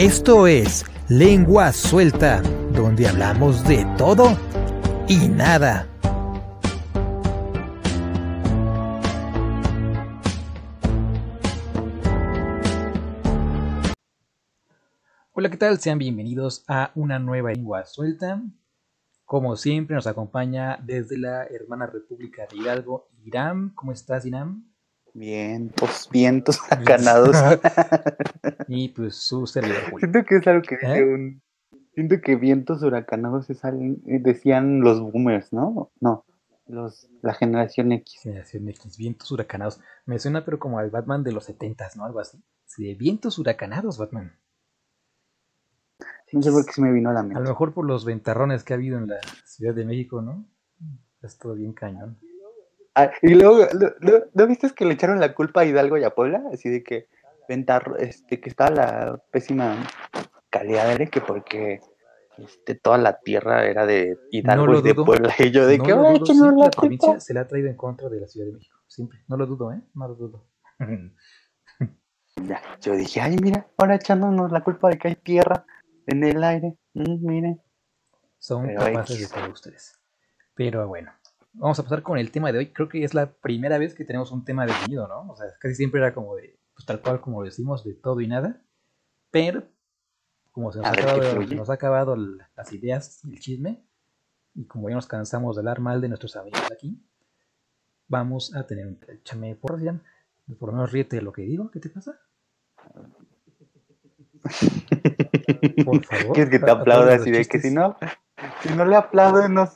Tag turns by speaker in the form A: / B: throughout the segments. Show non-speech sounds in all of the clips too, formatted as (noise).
A: Esto es Lengua Suelta, donde hablamos de todo y nada. Hola, ¿qué tal? Sean bienvenidos a una nueva Lengua Suelta. Como siempre nos acompaña desde la hermana República de Hidalgo, Irán. ¿Cómo estás, Irán?
B: Vientos, vientos (laughs) acanados. (laughs)
A: y pues su servidor.
B: Siento que es algo que dice
A: ¿Eh?
B: un... Siento que vientos huracanados es algo... decían los boomers, ¿no? No, los, la generación X.
A: Generación X, vientos huracanados. Me suena pero como al Batman de los 70 ¿no? Algo así. Sí, de vientos huracanados, Batman.
B: No sé por qué se me vino a la
A: A lo mejor por los ventarrones que ha habido en la Ciudad de México, ¿no? Es todo bien cañón.
B: Ah, y luego, ¿no, no- no viste que le echaron la culpa a Hidalgo y a Puebla? Así de que ventar, este, que estaba la pésima calidad de aire, que porque este, toda la tierra era de Hidalgo y de
A: dudo.
B: Puebla. Y yo de que,
A: lo
B: "Ay,
A: dudo,
B: la
A: la provincia
B: culpa".
A: se le ha traído en contra de la Ciudad de México. Siempre. No lo dudo, ¿eh? No lo dudo. (laughs)
B: Ya, yo dije, ay, mira, ahora echándonos la culpa de que hay tierra en el aire. Mm, miren.
A: Son
B: Pero
A: capaces de todo ustedes. Pero bueno, vamos a pasar con el tema de hoy. Creo que es la primera vez que tenemos un tema definido, ¿no? O sea, casi siempre era como de, pues tal cual como decimos, de todo y nada. Pero, como se nos, ha acabado, se nos ha acabado las ideas, el chisme, y como ya nos cansamos de hablar mal de nuestros amigos aquí, vamos a tener un... Échame por. Por lo menos ríete de lo que digo. ¿Qué te pasa? (laughs) Por favor.
B: ¿Quieres que te
A: a- a todos
B: aplaude
A: los
B: así de que si no, si no le aplauden, no-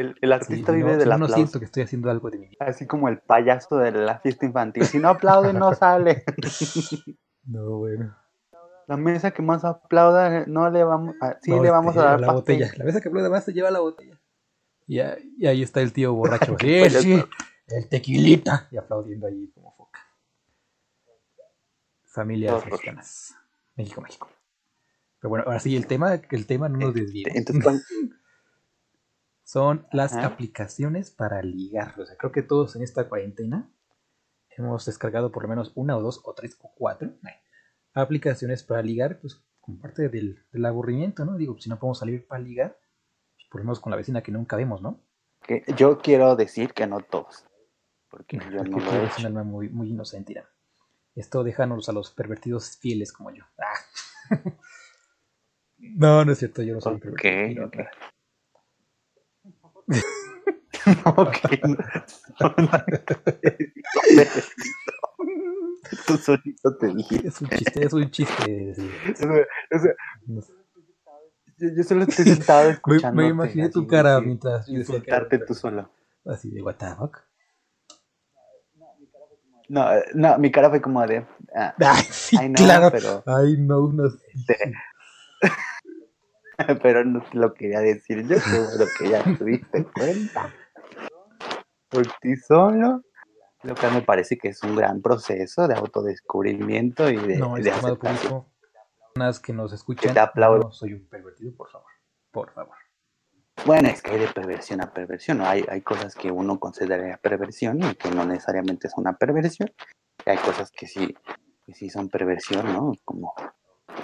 B: el, el
A: Sí,
B: artista
A: si
B: vive
A: no,
B: del
A: si no, siento que estoy haciendo algo de mi vida.
B: Así como el payaso de la fiesta infantil. Si no aplaude, no sale. (laughs)
A: No, bueno.
B: La mesa que más aplauda, no le vamos a, sí
A: No,
B: le vamos
A: este,
B: a dar
A: la
B: pastel.
A: botella. La mesa que aplaude más se lleva la botella. Y, ahí está el tío borracho. (laughs) Sí, sí, el tequilita. Y aplaudiendo ahí como foca. Familias
B: Horror.
A: mexicanas. México, México. Pero bueno, ahora sí, el tema, el tema no nos desviemos.
B: Entonces, ¿cuál- (laughs)
A: Son las
B: Ajá.
A: aplicaciones para ligar. O sea, creo que todos en esta cuarentena hemos descargado por lo menos una o dos o tres o cuatro aplicaciones para ligar, pues como parte del, del aburrimiento, ¿no? Digo, si no podemos salir para ligar, pues, por lo menos con la vecina que nunca vemos, ¿no?
B: que yo quiero decir que no todos. Porque (laughs) yo
A: Porque
B: no
A: tú
B: lo he
A: eres un alma muy, muy inocente. Irán. Esto déjanos a los pervertidos fieles como yo. Ah. (laughs) no, no es cierto, yo no soy un
B: Ok,
A: pervertido.
B: ok. (laughs) Ok, no. (laughs) Tú solito te dije.
A: Es un chiste, es un chiste. sí.
B: O sea, o sea,
A: No sé.
B: yo, yo solo estoy sentado (laughs)
A: Me,
B: escuchando.
A: me imaginé tu cara mientras que era
B: Insultarte tú solo.
A: Así de what the fuck.
B: No, eh, no, mi cara fue como de. ah,
A: Ay, sí, claro.
B: pero-
A: Ay, no, no.
B: de- (laughs) pero no te lo quería decir yo, bueno que ya te diste cuenta. Por ti solo. Lo que me parece que es un gran proceso de autodescubrimiento y de,
A: No,
B: de aceptación.
A: público. Personas que nos escuchan.
B: Te aplauden.
A: No soy un pervertido, por favor. Por favor.
B: Bueno, es que hay de perversión a perversión. ¿no? Hay, hay cosas que uno consideraría perversión y que no necesariamente es una perversión. Y hay cosas que sí, que sí son perversión, ¿no? Como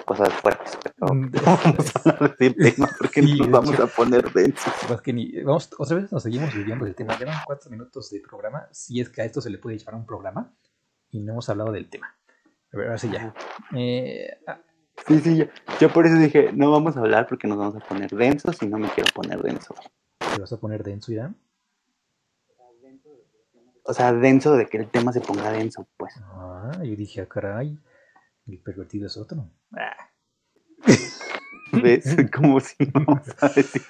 B: cosas fuertes. Pero
A: Mm, (laughs)
B: vamos a hablar del tema porque
A: Sí,
B: nos vamos
A: hecho.
B: a poner densos.
A: Que ni, vamos, otra vez nos seguimos desviando del tema. Llevan cuatro minutos de programa. Si es que a esto se le puede llamar un programa. Y no hemos hablado del tema. A ver, ahora sí ya. Eh, ah,
B: Sí, sí, yo, yo por eso dije, no vamos a hablar porque nos vamos a poner densos y no me quiero poner denso.
A: ¿Te vas a poner denso, Irán?
B: O sea, denso de que el tema se ponga denso, pues.
A: Ah, yo dije, ah, caray. El pervertido es otro. Ah. (laughs)
B: ¿Ves? Como si no decir.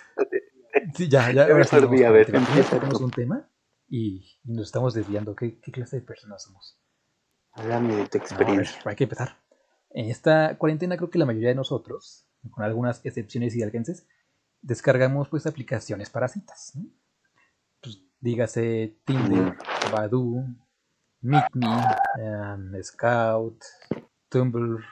A: Sí, ya, ya. Ahora
B: perdí, a ver,
A: tenemos un tema y, y nos estamos desviando. ¿Qué, qué clase de personas somos?
B: Háblame de tu
A: No, a ver,
B: experiencia.
A: hay que empezar. En esta cuarentena creo que la mayoría de nosotros, con algunas excepciones y alcances, descargamos pues aplicaciones para citas. ¿no? Pues, dígase Tinder, Badoo, Meet Me, em, Scout, Tumblr,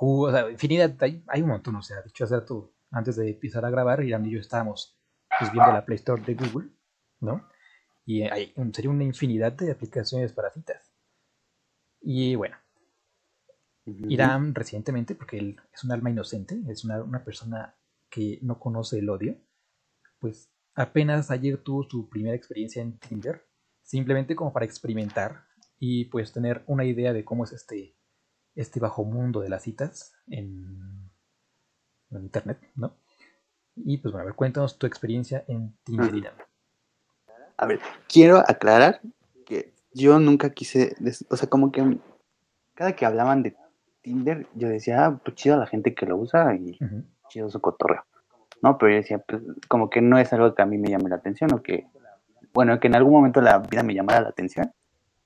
A: Who, o sea, infinidad, hay, hay un montón, o sea, dicho hace rato, antes de empezar a grabar, Irán y yo estábamos pues, viendo la Play Store de Google, ¿no? Y hay sería una infinidad de aplicaciones para citas. Y bueno, Irán recientemente, porque él es un alma inocente, es una, una persona que no conoce el odio, pues apenas ayer tuvo su primera experiencia en Tinder, simplemente como para experimentar y pues tener una idea de cómo es este, este bajo mundo de las citas en, en internet, ¿no? Y pues bueno, a ver, cuéntanos tu experiencia en Tinder, Irán.
B: A ver, quiero aclarar que yo nunca quise, o sea, como que cada que hablaban de Tinder, yo decía, ah, pues chido la gente que lo usa y chido su cotorreo. ¿No? Pero yo decía, pues como que no es algo que a mí me llame la atención o que, bueno, que en algún momento la vida me llamara la atención.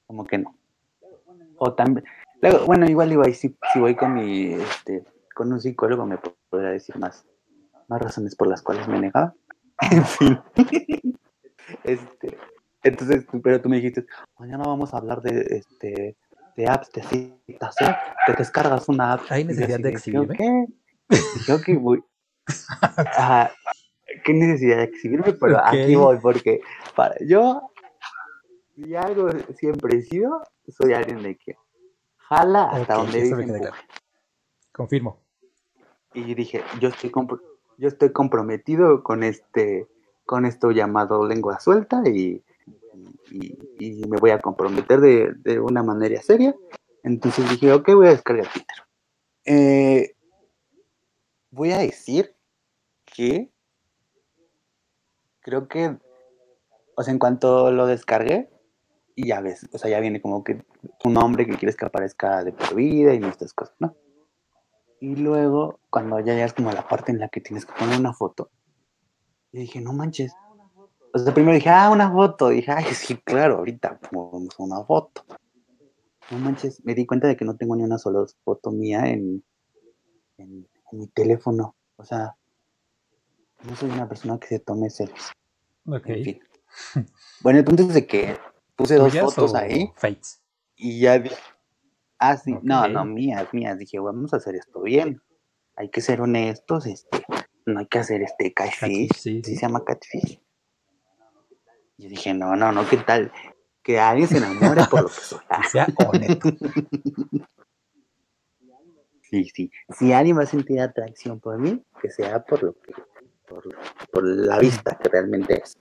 B: Como que no. O también, luego, bueno, igual igual si, si voy con mi, este, con un psicólogo me podría decir más, más razones por las cuales me negaba. (laughs) en fin. este, entonces, pero tú me dijiste, mañana vamos a hablar de, este, de apps de citas, ¿eh? Te descargas una app.
A: ¿Hay necesidad de exhibirme?
B: ¿Qué? Yo que voy. (laughs) ¿Qué necesidad de exhibirme? Pero aquí voy, porque para yo, si algo siempre he sido, soy alguien de que jala hasta donde dice.
A: Confirmo.
B: Y dije, yo estoy, yo estoy comprometido con este, con esto llamado lengua suelta y y, me voy a comprometer de, una manera seria. Entonces dije, ok, voy a descargar Twitter. Eh, voy a decir que creo que, o sea, en cuanto lo descargué, y ya ves, o sea, ya viene como que un nombre que quieres que aparezca de por vida y estas cosas, ¿no? Y luego, cuando ya es como la parte en la que tienes que poner una foto, y dije, no manches, o sea, primero dije, ah, una foto. dije, ay, sí, claro, ahorita ponemos una foto. No manches, me di cuenta de que no tengo ni una sola foto mía en, en, mi teléfono. O sea, no soy una persona que se tome selfies.
A: Ok. En fin.
B: Bueno, entonces de que puse dos fotos ahí.
A: Fates.
B: Y ya vi. Ah, sí, no, no, mías, mías. Dije, vamos a hacer esto bien. Hay que ser honestos, este, no hay que hacer este catfish. sí, sí, se llama catfish. Yo dije, no, no, no, ¿qué tal? Que alguien se enamore por lo que soy. (laughs)
A: sea honesto.
B: Sí, sí. Si alguien va a sentir atracción por mí, que sea por lo que, por, la vista que realmente es.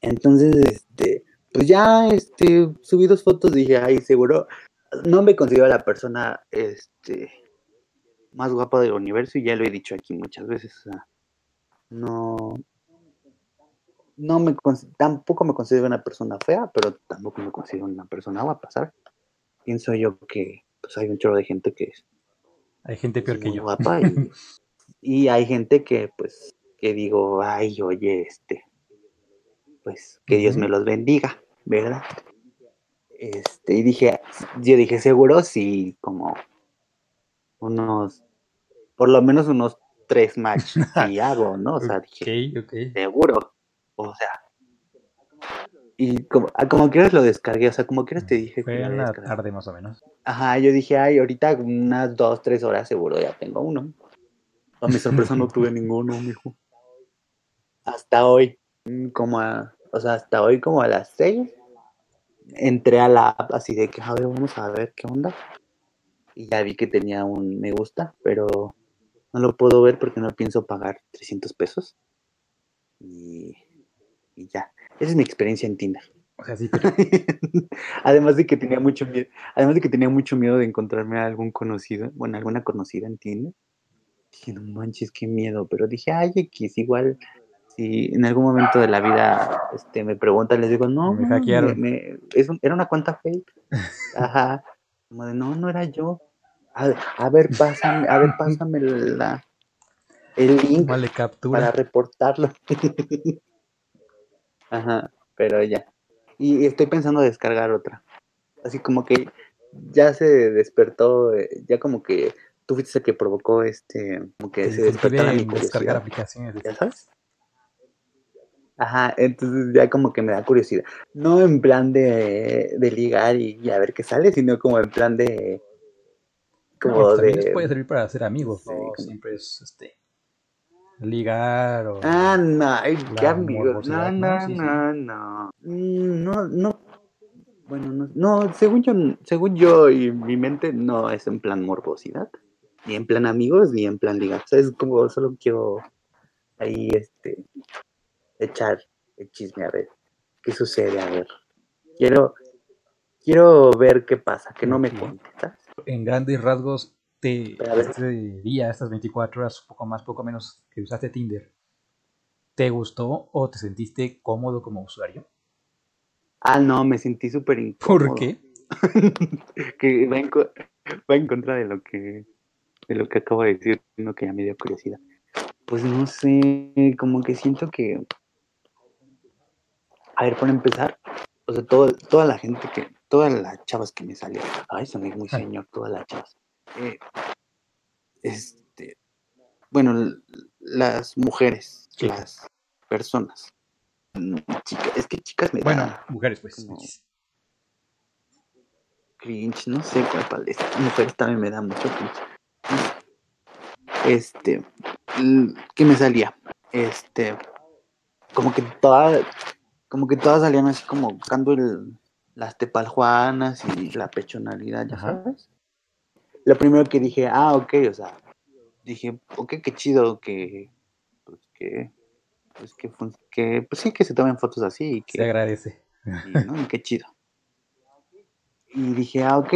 B: Entonces, este, pues ya, este, subí dos fotos, dije, ay, seguro, no me considero la persona, este, más guapa del universo y ya lo he dicho aquí muchas veces. O sea, no, no me tampoco me considero una persona fea, pero tampoco me considero una persona guapa, ¿sabes? Pienso yo que pues hay un chorro de gente que es
A: hay gente peor que yo.
B: Guapa (laughs) y, hay gente que pues que digo, ay, oye, este pues que Dios me los bendiga, ¿verdad? Este, y dije, yo dije, seguro sí, como unos, por lo menos unos tres matches (laughs) y hago, ¿no? O sea, dije, seguro. O sea, y como, ah, como quieras lo descargué, o sea, como quieras te dije
A: Fue en la tarde más o menos.
B: Ajá, yo dije, ay, ahorita unas dos, tres horas seguro ya tengo uno. A mi sorpresa no tuve (laughs) ninguno, mijo. Hasta hoy, mm, como a, o sea, hasta hoy como a las seis, entré a la app así de que, a ver, vamos a ver qué onda. Y ya vi que tenía un me gusta, pero no lo puedo ver porque no pienso pagar 300 pesos. Y y ya. Esa es mi experiencia en Tinder.
A: O sea, sí, (laughs)
B: además de que tenía mucho miedo, además de que tenía mucho miedo de encontrarme a algún conocido, bueno, alguna conocida en Tinder. Dije, no manches, qué miedo, pero dije, ay, X, igual, si en algún momento de la vida este, me preguntan, les digo, no, me hackearon. era una cuenta fake. (laughs) Ajá. Como de, no, no era yo. A, ver, pásame, a ver, pásame la, el link para reportarlo. (laughs) Ajá, pero ya. Y estoy pensando descargar otra. Así como que ya se despertó, eh, ya como que tú fuiste el que provocó este, como que se despertó la
A: descargar aplicaciones.
B: ¿Ya sabes? Ajá, entonces ya como que me da curiosidad. No en plan de, de ligar y, a ver qué sale, sino como en plan de...
A: Como de... puede servir para hacer amigos, Siempre es este ligar o.
B: Ah, no, qué amigos. No, no, no, no. Mm, no, no. Bueno, no, no, según yo, según yo y mi mente no es en plan morbosidad, ni en plan amigos, ni en plan liga. O sea, es como solo quiero ahí este echar el chisme a ver qué sucede, a ver. Quiero quiero ver qué pasa, que no me ¿sabes?
A: En grandes rasgos, te, este día, estas 24 horas, poco más, poco menos, que usaste Tinder, ¿te gustó o te sentiste cómodo como usuario?
B: Ah, no, me sentí súper incómodo.
A: ¿Por qué? (laughs)
B: que va en, co- va en contra de lo que de lo que acabo de decir, no que ya me dio curiosidad. Pues no sé, como que siento que a ver, para empezar, o sea, todo, toda la gente que, todas las chavas que me salieron, ay, son muy
A: Ay.
B: señor, todas las chavas. eh, este, bueno, las mujeres,
A: Sí.
B: las personas, mm, chicas, es que chicas me
A: Bueno, mujeres, pues.
B: como- cringe, no sé cuál paleta. Mujeres también me da mucho cringe. Este, ¿qué me salía? Este, como que todas, como que todas salían así como buscando el, las tepaljuanas y la pechonalidad, ya
A: Ajá.
B: sabes. Lo primero que dije, ah, ok, o sea, dije, ok, qué chido que, pues que, pues que, que, pues sí, que se tomen fotos así y que,
A: Se agradece.
B: y, ¿no? Y qué chido. Y dije, ah, ok.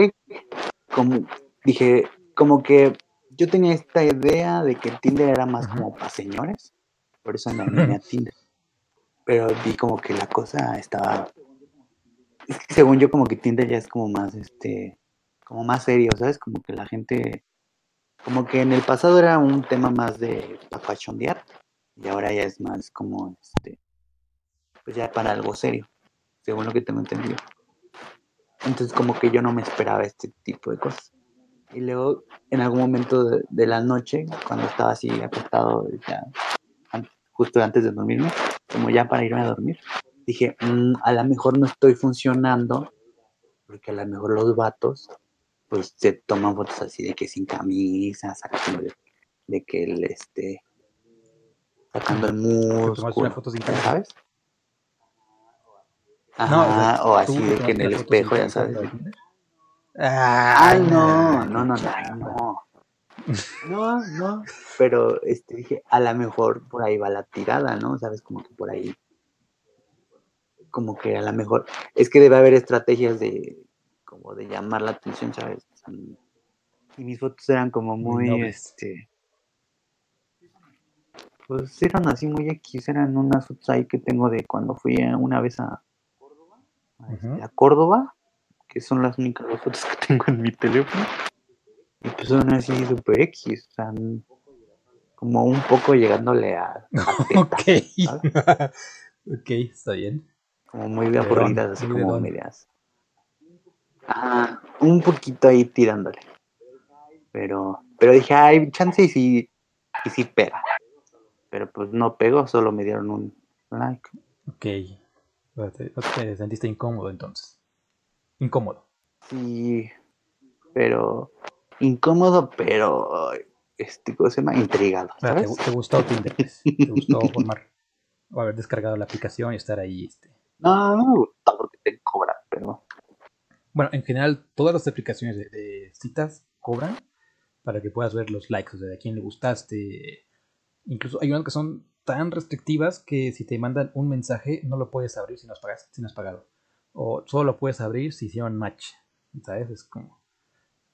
B: Como, dije, como que yo tenía esta idea de que Tinder era más como para señores. Por eso me (laughs) animé a Tinder. Pero vi como que la cosa estaba. Es que según yo, como que Tinder ya es como más, este, como más serio, ¿sabes? Como que la gente. Como que en el pasado era un tema más de para cachondear. Y ahora ya es más como, este, pues ya para algo serio. Según lo que tengo entendido. Entonces como que yo no me esperaba este tipo de cosas. Y luego en algún momento de, de la noche, cuando estaba así acostado, ya, justo antes de dormirme, como ya para irme a dormir, dije, "Mm, a lo mejor no estoy funcionando, porque a lo mejor los vatos, pues se toman fotos así de que sin camisa, sacando de, de que el, este, sacando el
A: tomaste una
B: músculo,
A: foto sin
B: ¿ya
A: camisa?
B: sabes?
A: No, o sea,
B: Ajá, o
A: ¿tú
B: así de que en el espejo, ya sabes. Ay, no,
A: Ay,
B: no, no,
A: chafa.
B: no, no. No. Pero este dije, a lo mejor por ahí va la tirada, ¿no? Sabes, como que por ahí, como que a lo mejor, es que debe haber estrategias de, como de llamar la atención, ¿sabes? Y mis fotos eran como
A: Muy
B: muy, este, pues eran así muy X, eran unas fotos ahí que tengo de cuando fui una vez a, a, este, a Córdoba, que son las únicas dos fotos que tengo en mi teléfono. Y pues son así super X, o sea, como un poco llegándole a, a (laughs) teta,
A: Ok. (laughs) ok, está bien.
B: como muy
A: De don,
B: aburridas, así como
A: don.
B: medias. Ah, un poquito ahí tirándole. Pero, pero dije, ay, chance y sí, y sí pega. Pero pues no pegó, solo me dieron un like.
A: Ok. O te sentiste incómodo entonces. Incómodo.
B: Sí, pero incómodo, pero este, ¿cómo se llama? Intrigado,
A: te, gustó Tinder. Te gustó (laughs) formar o haber descargado la aplicación y estar ahí. Este.
B: No, no me gusta porque te cobran, pero
A: Bueno, en general, todas las aplicaciones de, de citas cobran para que puedas ver los likes, o sea, de a quién le gustaste. Incluso hay unas que son tan restrictivas que si te mandan un mensaje no lo puedes abrir si no has, pagas- si no has pagado. O solo lo puedes abrir si hicieron match. ¿Sabes? Es como.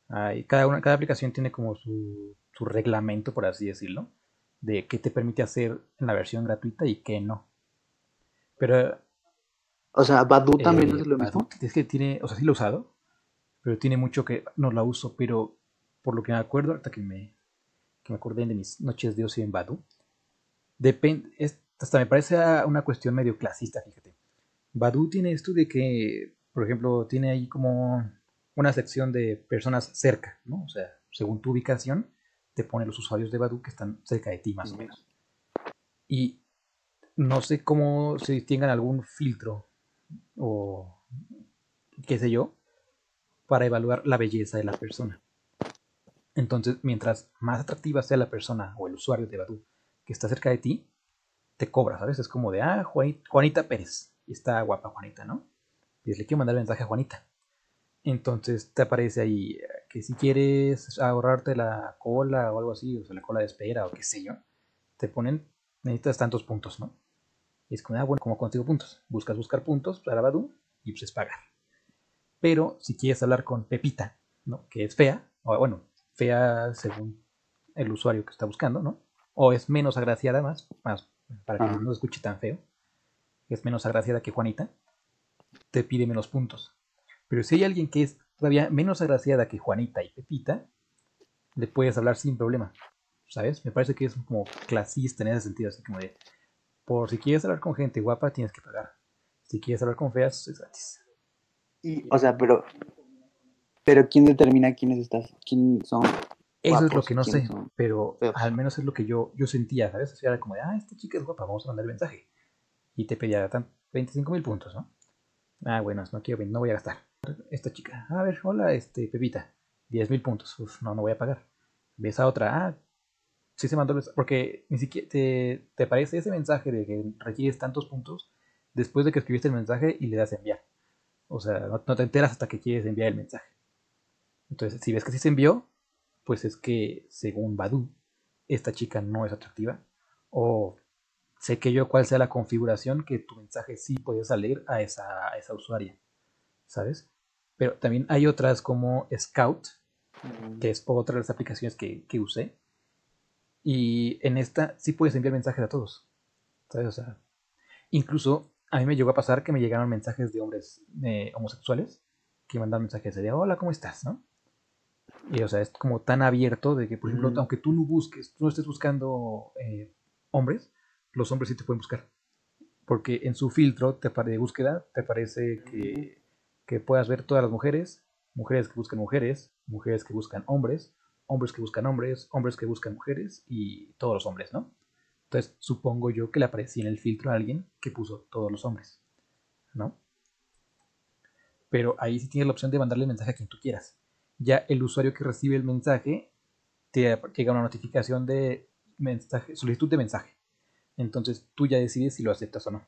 A: Hay- cada, una, cada aplicación tiene como su, su reglamento, por así decirlo, de qué te permite hacer en la versión gratuita y qué no. Pero
B: o sea, Badu también
A: eh,
B: es lo mismo.
A: Es que tiene, o sea, sí lo he usado, pero tiene mucho que no la uso, pero por lo que me acuerdo, ahorita que me, que me acordé de mis noches de ocio en Badu, depende, hasta me parece una cuestión medio clasista, fíjate. Badu tiene esto de que, por ejemplo, tiene ahí como una sección de personas cerca, ¿no? O sea, según tu ubicación, te pone los usuarios de Badu que están cerca de ti, más o menos. Y no sé cómo si tengan algún filtro o qué sé yo, para evaluar la belleza de la persona. Entonces, mientras más atractiva sea la persona o el usuario de Badu que está cerca de ti, te cobra, ¿sabes? Es como de, ah, Juani- Juanita Pérez. Y está guapa Juanita, ¿no? y le quiero mandar el mensaje a Juanita. Entonces te aparece ahí que si quieres ahorrarte la cola o algo así, o sea, la cola de espera o qué sé yo, te ponen, necesitas tantos puntos, ¿no? Y es como, ah, bueno, ¿cómo consigo puntos? Buscas buscar puntos para Badu y pues es pagar. Pero si quieres hablar con Pepita, ¿no? Que es fea, o bueno, fea según el usuario que está buscando, ¿no? O es menos agraciada más, más para que no escuche tan feo. Es menos agraciada que Juanita, te pide menos puntos. Pero si hay alguien que es todavía menos agraciada que Juanita y Pepita, le puedes hablar sin problema. ¿Sabes? Me parece que es como clasista en ese sentido, así como de, por si quieres hablar con gente guapa, tienes que pagar. Si quieres hablar con feas, es gratis.
B: Y, o sea, pero, pero ¿quién determina quiénes estás? ¿Quién son?
A: Eso es lo que no sé, pero al menos es lo que yo, yo sentía, ¿sabes? O sea, era como de, ah, esta chica es guapa, vamos a mandar el mensaje. Y te pedía 25 mil puntos, ¿no? Ah, bueno, no quiero, no voy a gastar. Esta chica, a ver, hola, este, Pepita, 10 mil puntos. Uf, no, no voy a pagar. Ves a otra, ah, sí se mandó el mensaje, porque ni siquiera te, te aparece ese mensaje de que requieres tantos puntos después de que escribiste el mensaje y le das a enviar. O sea, no, te enteras hasta que quieres enviar el mensaje. Entonces, si ves que sí se envió, pues es que, según Badu, esta chica no es atractiva. O sé que yo cuál sea la configuración que tu mensaje sí puede salir a esa, a esa usuaria. ¿Sabes? Pero también hay otras como Scout, mm. que es otra de las aplicaciones que, que usé, y en esta sí puedes enviar mensajes a todos. ¿Sabes? O sea, incluso a mí me llegó a pasar que me llegaron mensajes de hombres eh, homosexuales que mandan mensajes de hola, ¿cómo estás? ¿no? Y o sea, es como tan abierto de que, por ejemplo, aunque tú no busques, tú no estés buscando eh, hombres, los hombres sí te pueden buscar. Porque en su filtro de búsqueda te parece que, que puedas ver todas las mujeres, mujeres que buscan mujeres, mujeres que buscan hombres, hombres que buscan hombres, hombres que buscan mujeres y todos los hombres, ¿no? Entonces supongo yo que le aparecía en el filtro a alguien que puso todos los hombres, ¿no? Pero ahí sí tienes la opción de mandarle mensaje a quien tú quieras. Ya el usuario que recibe el mensaje te llega una notificación de mensaje, solicitud de mensaje. Entonces tú ya decides si lo aceptas o no.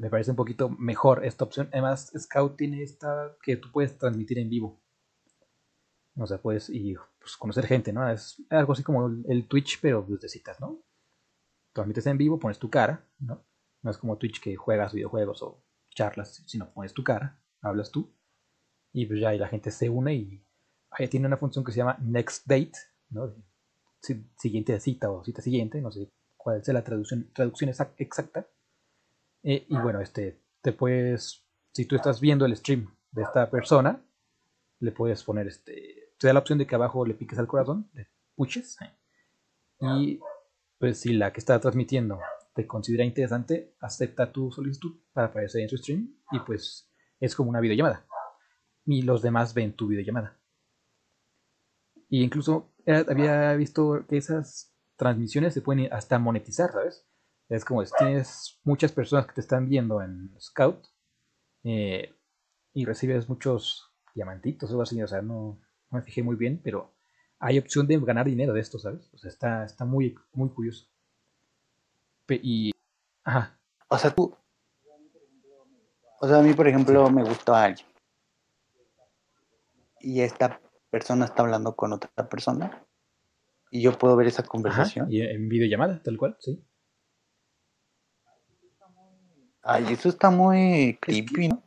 A: Me parece un poquito mejor esta opción. Además, Scout tiene esta que tú puedes transmitir en vivo. O sea, puedes y pues, conocer gente, ¿no? Es algo así como el Twitch, pero de citas, ¿no? Transmites en vivo, pones tu cara, ¿no? No es como Twitch que juegas videojuegos o charlas, sino pones tu cara, hablas tú, y pues ya y la gente se une y ahí tiene una función que se llama Next Date, ¿no? siguiente cita o cita siguiente, no sé cuál es la traducción, traducción exacta. Eh, y bueno, este, te puedes, si tú estás viendo el stream de esta persona, le puedes poner este te da la opción de que abajo le piques al corazón, le puches. Y pues si la que está transmitiendo te considera interesante, acepta tu solicitud para aparecer en su stream y pues es como una videollamada. Y los demás ven tu videollamada. Y incluso había visto que esas transmisiones se pueden hasta monetizar, ¿sabes? Es como si tienes muchas personas que te están viendo en Scout eh, y recibes muchos diamantitos o algo así, o sea, no, no me fijé muy bien, pero hay opción de ganar dinero de esto, ¿sabes? O sea, está, está muy, muy curioso. y. Ajá.
B: O sea, tú. O sea, a mí, por ejemplo, me gustó a alguien. Y esta persona está hablando con otra persona. Y yo puedo ver esa conversación.
A: y en videollamada, tal cual, sí.
B: Ay, eso está muy creepy, ¿no?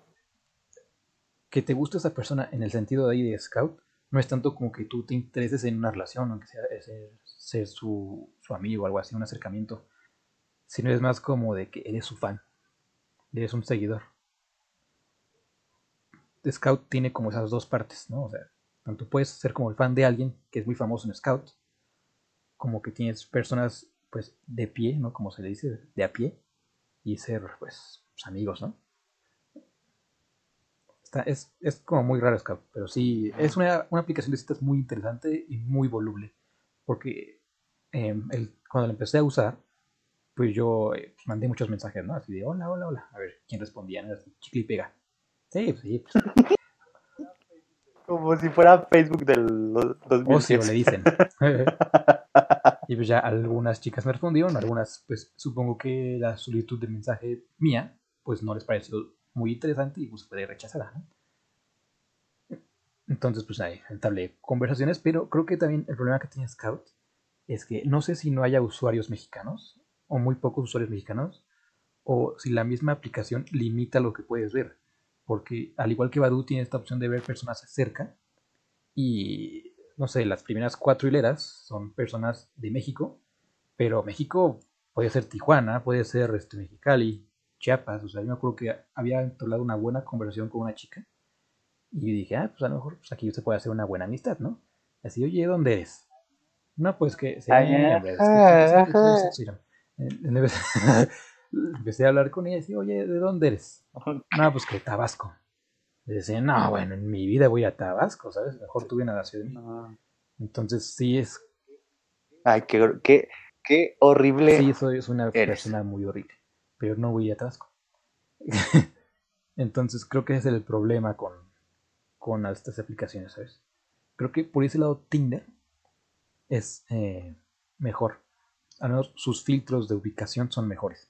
A: Que te gusta esa persona en el sentido de ahí de scout no es tanto como que tú te intereses en una relación, aunque sea ser, su, amigo o algo así, un acercamiento, sino es más como de que eres su fan, eres un seguidor. Scout tiene como esas dos partes, ¿no? O sea, tanto puedes ser como el fan de alguien que es muy famoso en Scout, como que tienes personas pues de pie, ¿no? Como se le dice, de a pie, y ser pues amigos, ¿no? es, como muy raro Scout, pero sí, es una, aplicación de citas muy interesante y muy voluble. Porque em, cuando la empecé a usar, pues yo eh, pues, mandé muchos mensajes, ¿no? Así de hola, hola, hola. A ver quién respondía, ¿no? chicle y pega. Sí, pues sí. Pues. (laughs)
B: Como si fuera Facebook del 2010.
A: O le dicen. (laughs) y pues ya algunas chicas me respondieron, algunas, pues supongo que la solicitud de mensaje mía, pues no les pareció muy interesante y pues fue rechazada, ¿no? Entonces, pues ahí entablé conversaciones, pero creo que también el problema que tiene Scout es que no sé si no haya usuarios mexicanos, o muy pocos usuarios mexicanos, o si la misma aplicación limita lo que puedes ver. Porque al igual que Badu tiene esta opción de ver personas cerca, y no sé, las primeras cuatro hileras son personas de México, pero México puede ser Tijuana, puede ser este, Mexicali, Chiapas, o sea, yo me acuerdo que había entablado una buena conversación con una chica y dije, ah, pues a lo mejor pues aquí se puede hacer una buena amistad, ¿no? Así, oye, ¿dónde eres? No, pues que... Sí, Empecé a hablar con ella y decía, oye, ¿de dónde eres? No, pues que Tabasco. Decía, no, bueno, en mi vida voy a Tabasco, ¿sabes? Mejor tú vienes a la Ciudad. Entonces sí es...
B: Ay, qué, qué, qué horrible.
A: Sí, soy una persona muy horrible, pero no voy a Tabasco. (laughs) Entonces creo que ese es el problema con, con estas aplicaciones, ¿sabes? Creo que por ese lado Tinder es eh, mejor. Al menos sus filtros de ubicación son mejores.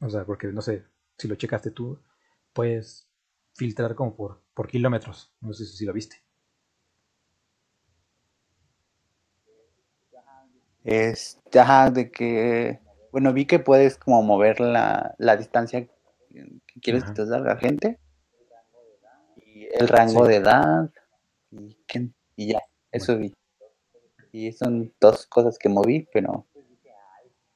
A: O sea, porque no sé, si lo checaste tú, puedes filtrar como por, por kilómetros. No sé si lo viste.
B: Es, de que, bueno, vi que puedes como mover la, la distancia que quieres que te salga la gente, y el rango de edad, y, y ya, eso vi. Y son dos cosas que moví, pero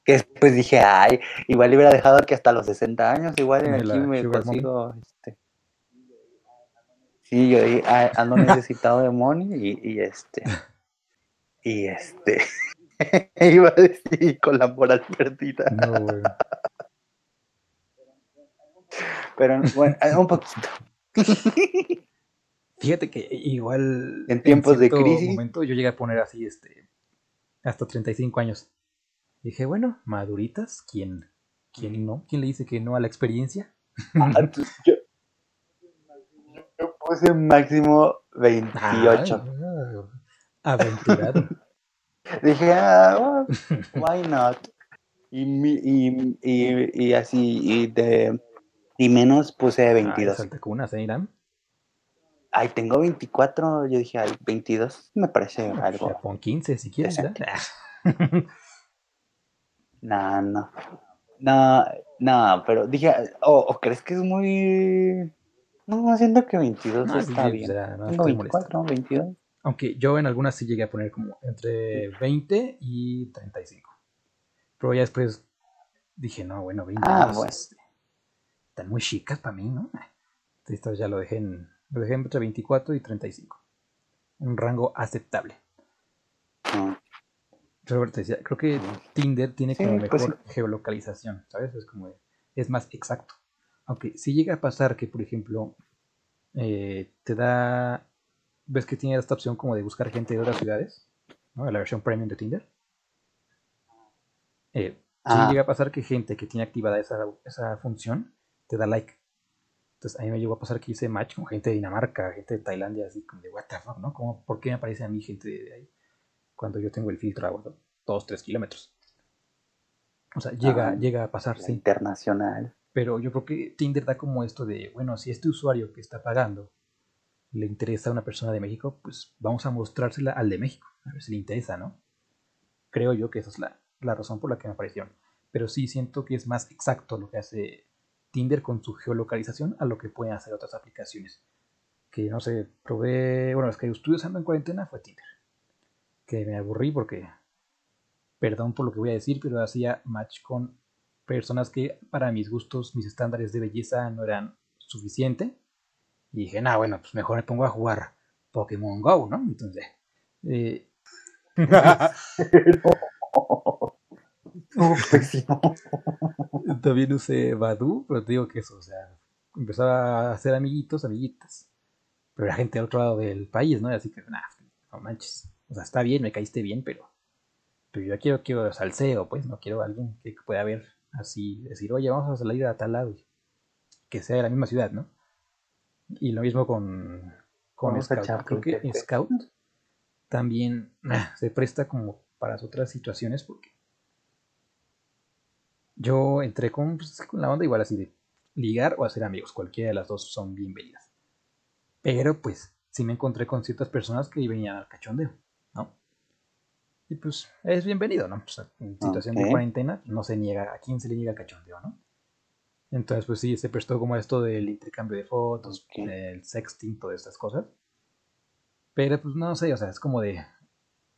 B: que después dije, ay, igual hubiera dejado que hasta los 60 años, igual en aquí me consigo, este, sí, yo ando necesitado (laughs) de money y, y este, y este, (laughs) iba a decir con la moral perdida. No, Pero bueno, un poquito. (laughs)
A: Fíjate que igual
B: en tiempos de crisis
A: momento yo llegué a poner así este hasta 35 años. Dije, bueno, maduritas, ¿quién quién no? ¿Quién le dice que no a la experiencia?
B: Ah, yo, yo, puse máximo 28. Ah,
A: aventurado.
B: Dije, ah, why not? Y, y, y, y, así, y de y menos puse 22.
A: Ah, cunas, ¿eh, Irán?
B: Ay, tengo 24. Yo dije, ay, 22 me parece ah, algo.
A: Ya pon 15 si quieres. (laughs)
B: no, no. No, no, pero dije, ¿o crees que es muy.? No, siento que 22 está bien. tengo 24, 22.
A: Aunque yo en algunas sí llegué a poner como entre 20 y 35. Pero ya después dije, no, bueno, 20 ah, pues están muy chicas para mí, ¿no? Esto ya lo dejé, en, lo dejé entre 24 y 35. Un rango aceptable. Roberto decía, creo que Tinder tiene como pues mejor geolocalización, ¿sabes? Es como, es más exacto. Aunque si llega a pasar que, por ejemplo, eh, te da, ves que tiene esta opción como de buscar gente de otras ciudades, ¿no? La versión premium de Tinder. Eh, si ah. llega a pasar que gente que tiene activada esa, esa función te da like. Entonces a mí me llegó a pasar que hice match con gente de Dinamarca, gente de Tailandia, así como de what the fuck, ¿no? Como, ¿Por qué me aparece a mí gente de ahí? Cuando yo tengo el filtro a 2, 3 kilómetros. O sea, llega, ah, llega a pasar, sí.
B: Internacional.
A: Pero yo creo que Tinder da como esto de, bueno, si este usuario que está pagando le interesa a una persona de México, pues vamos a mostrársela al de México, a ver si le interesa, ¿no? Creo yo que esa es la, la razón por la que me apareció. Pero sí siento que es más exacto lo que hace Tinder con su geolocalización a lo que pueden hacer otras aplicaciones. Que no sé, probé, bueno, es que estuve usando en cuarentena fue Tinder. Que me aburrí porque, perdón por lo que voy a decir, pero hacía match con personas que para mis gustos, mis estándares de belleza no eran suficiente. Y dije, nah, bueno, pues mejor me pongo a jugar Pokémon Go, ¿no? Entonces, eh, (laughs) (laughs) También usé Badu, pero te digo que eso, o sea, empezaba a hacer amiguitos, amiguitas. Pero la gente del otro lado del país, ¿no? Así que, nada, no manches. O sea, está bien, me caíste bien, pero. Pero yo quiero, quiero salseo, pues, no quiero alguien que pueda ver así, decir, oye, vamos a salir a tal lado. Que sea de la misma ciudad, ¿no? Y lo mismo con, con Scout. Creo que Scout también se presta como para otras situaciones porque yo entré con, pues, con la onda igual así de ligar o hacer amigos. Cualquiera de las dos son bienvenidas. Pero pues sí me encontré con ciertas personas que venían al cachondeo. Y pues es bienvenido, ¿no? Pues, en situación de cuarentena no se niega, a quién se le niega cachondeo, ¿no? Entonces pues sí, se prestó como esto del intercambio de fotos, el sexting, todas estas cosas. Pero pues no sé, o sea, es como de...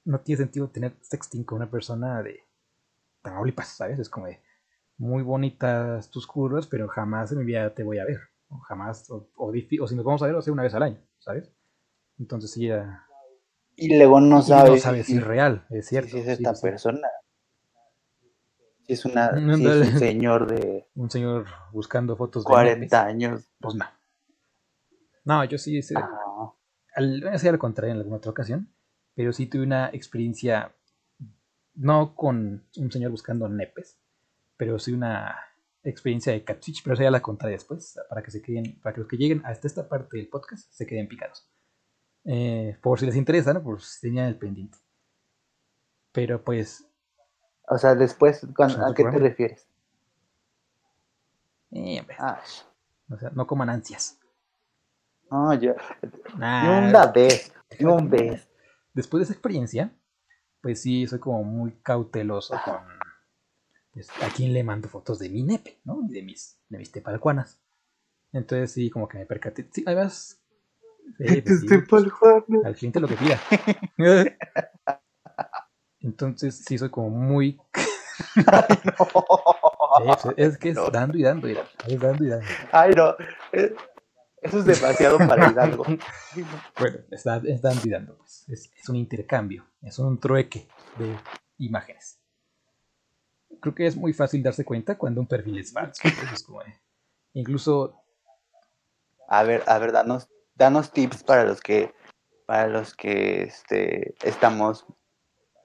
A: No tiene sentido tener sexting con una persona de Tamaulipas, ¿sabes? Es como de muy bonitas tus curvas, pero jamás en mi vida te voy a ver. O jamás, o, o, si nos vamos a ver, o sea, una vez al año, ¿sabes? Entonces sí ya...
B: Y luego no sabes, no
A: sabes si, es real, es cierto.
B: Si es esta persona. Si es, una, si es un señor de...
A: Un señor buscando fotos
B: de... 40 años.
A: Pues no. No, yo sí... sí ah. al, al contrario en alguna otra ocasión, pero sí tuve una experiencia no con un señor buscando nepes, pero sí una experiencia de catfish, pero eso ya la contaré después, para que se queden, para que los que lleguen hasta esta parte del podcast se queden picados. Eh, por si les interesa, ¿no? Por si tenían el pendiente. Pero pues.
B: O sea, después, pues, ¿a qué te refieres?
A: Eh, ah. O sea, no coman ansias.
B: No, yo. una vez. Un vez.
A: Después de esa experiencia, pues sí, soy como muy cauteloso con pues, a quién le mando fotos de mi nepe, ¿no? Y de mis, de mis tepalcuanas. Entonces sí, como que me percaté. Sí, además. (laughs)
B: Pues, tepalcuanas.
A: Al cliente lo que pida. (laughs) Entonces sí soy como muy. (laughs) Ay, no. es, que es dando y dando, es dando y dando.
B: Ay, no. Eso es demasiado para Hidalgo.
A: bueno, está, están dando, pues. Es, un intercambio, es un trueque de imágenes. Creo que es muy fácil darse cuenta cuando un perfil es falso. incluso.
B: A ver, a ver, danos, danos tips para los que para los que este, estamos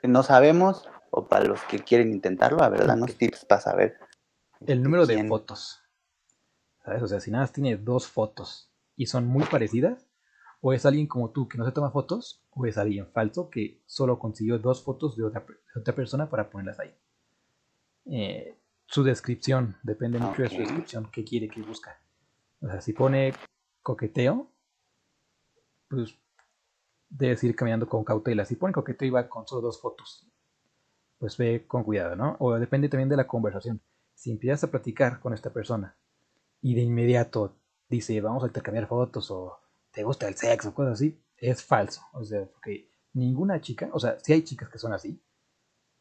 B: no sabemos o para los que quieren intentarlo, a ver, danos tips para saber.
A: El número de fotos. ¿Sabes? O sea, si nada más tiene dos fotos y son muy parecidas, o es alguien como tú que no se toma fotos, o es alguien falso que solo consiguió dos fotos de otra, otra persona para ponerlas ahí. Eh, su descripción, depende mucho de su descripción, qué quiere, qué busca. O sea, si pone coqueteo, pues debes ir caminando con cautela. Si pone coqueteo y va con solo dos fotos, pues ve con cuidado, ¿no? O depende también de la conversación. Si empiezas a platicar con esta persona y de inmediato dice vamos a intercambiar fotos o te gusta el sexo, cosas así, es falso. O sea, porque ninguna chica, o sea, sí hay chicas que son así,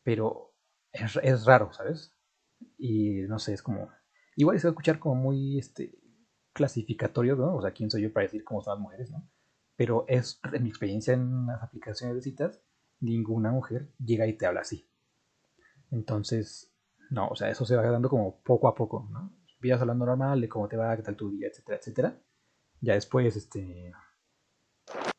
A: pero es, raro, ¿sabes? Y no sé, es como, igual se va a escuchar como muy este, clasificatorio, ¿no? O sea, ¿quién soy yo para decir cómo son las mujeres, ¿no? Pero es, en mi experiencia en las aplicaciones de citas, ninguna mujer llega y te habla así. Entonces, no, o sea, eso se va dando como poco a poco, ¿no? Vías hablando normal de cómo te va, qué tal tu día, etcétera, etcétera. Ya después, este,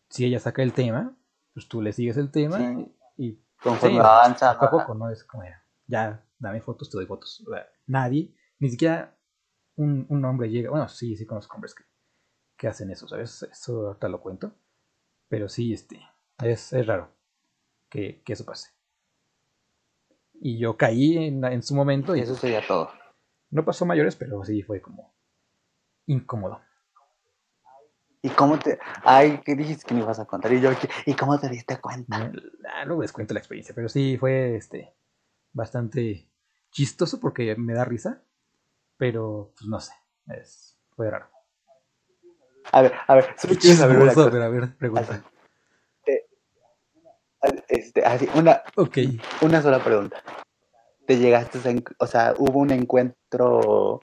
A: si ella saca el tema, pues tú le sigues el tema y
B: conforme avanza,
A: poco a poco, ¿no? Es como, ya, dame fotos, te doy fotos. nadie, ni siquiera un, un, hombre llega, bueno, sí, sí conozco hombres que, que hacen eso, ¿sabes? Eso ahorita lo cuento. Pero sí, este, es, es raro que, que, eso pase. Y yo caí en, en su momento.
B: Y eso sería todo.
A: No pasó mayores, pero sí fue como incómodo.
B: ¿Y cómo te.? Ay, ¿qué dijiste que me ibas a contar? Y yo, ¿y cómo te diste cuenta?
A: Ah, no les cuento la experiencia, pero sí fue este bastante chistoso porque me da risa, pero pues no sé, es, fue raro.
B: A ver, a ver, solo
A: quieres saber una cosa. A ver, a ver, pregunta.
B: Este, así, una,
A: okay.
B: una sola pregunta te llegaste o sea, hubo un encuentro,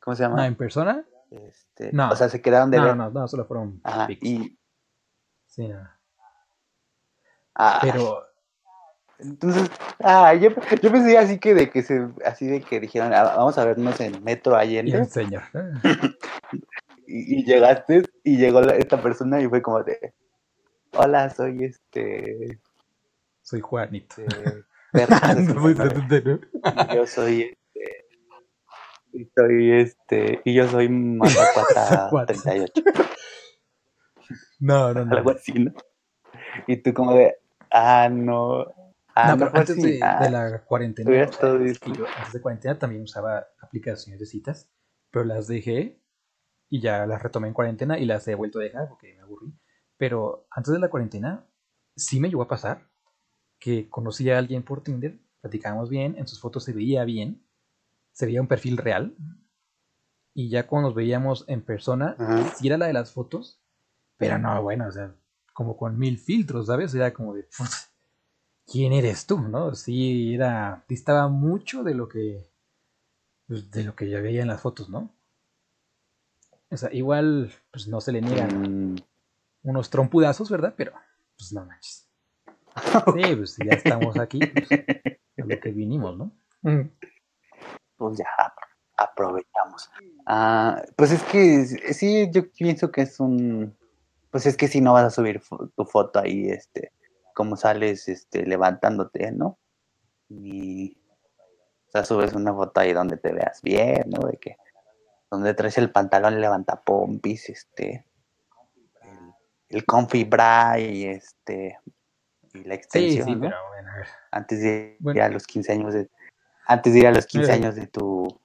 B: ¿cómo se llama?
A: ¿En persona?
B: Este, no. O sea, se quedaron de
A: no,
B: ver.
A: No, no, solo fueron
B: Ajá, y...
A: Sí, no.
B: Ah,
A: Pero...
B: Entonces, ah, yo, yo pensé así que de que se, así de que dijeron, ah, vamos a vernos en Metro Allende.
A: Bien, señor. (laughs)
B: y, y, llegaste y llegó esta persona y fue como de, hola, soy este...
A: Soy Juanito.
B: Este, (laughs) yo soy este. Y soy este. Y yo soy Mazapata 38. (laughs)
A: No, no, no.
B: Algo así, ¿no? Y tú como de. Ah, no. Ah,
A: no, pero antes de,
B: ah,
A: de, la cuarentena, o sea, antes de cuarentena también usaba aplicaciones de citas pero las dejé y ya las retomé en cuarentena y las he vuelto a dejar porque me aburrí. Pero antes de la cuarentena sí me llegó a pasar que conocí a alguien por Tinder, platicábamos bien, en sus fotos se veía bien, se veía un perfil real. Y ya cuando nos veíamos en persona, sí era la de las fotos, pero no, bueno, o sea, como con mil filtros, ¿sabes? Era como de, ¿quién eres tú? ¿No? Sí, era, distaba mucho de lo que, de lo que ya veía en las fotos, ¿no? O sea, igual, pues no se le niegan mm. unos trompudazos, ¿verdad? Pero, pues no manches. (laughs) Sí, pues ya estamos aquí, pues, lo que vinimos, ¿no?
B: Pues ya aprovechamos. Ah, pues es que sí, yo pienso que es un, pues es que si no vas a subir tu foto ahí, este, como sales, este, levantándote, ¿no? Y, o sea, subes una foto ahí donde te veas bien, ¿no? De que, donde traes el pantalón levanta pompis, este, el, el comfy bra y este, y la extensión, sí, sí, pero bueno, a ver. Antes de ir a los 15 años de, antes de ir a los 15 años de tu,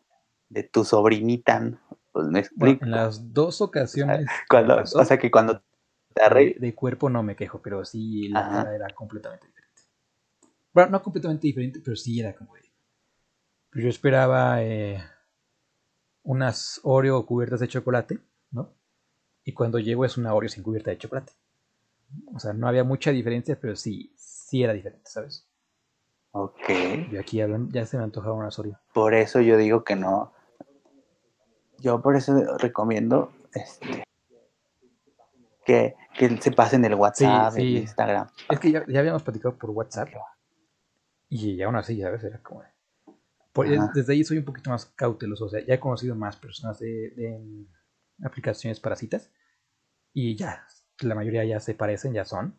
B: de tu sobrinita, pues me explico.
A: en las dos ocasiones. (laughs)
B: Cuando, o sea que cuando
A: de, cuerpo no me quejo, pero sí la cara era completamente diferente. Bueno, no completamente diferente, pero sí era como pues yo esperaba eh, unas Oreo cubiertas de chocolate, ¿no? Y cuando llego es una Oreo sin cubierta de chocolate. O sea, no había mucha diferencia, pero sí, sí era diferente, ¿sabes?
B: Ok.
A: Y aquí ya se me antojaba una Oreo.
B: Por eso yo digo que no. Yo por eso recomiendo este, que, que se pasen el WhatsApp, el Instagram.
A: Es que ya, habíamos platicado por WhatsApp. Y aún así, ¿sabes? Era como... desde ahí soy un poquito más cauteloso. O sea, ya he conocido más personas de, aplicaciones para citas. Y ya, la mayoría ya se parecen, ya son.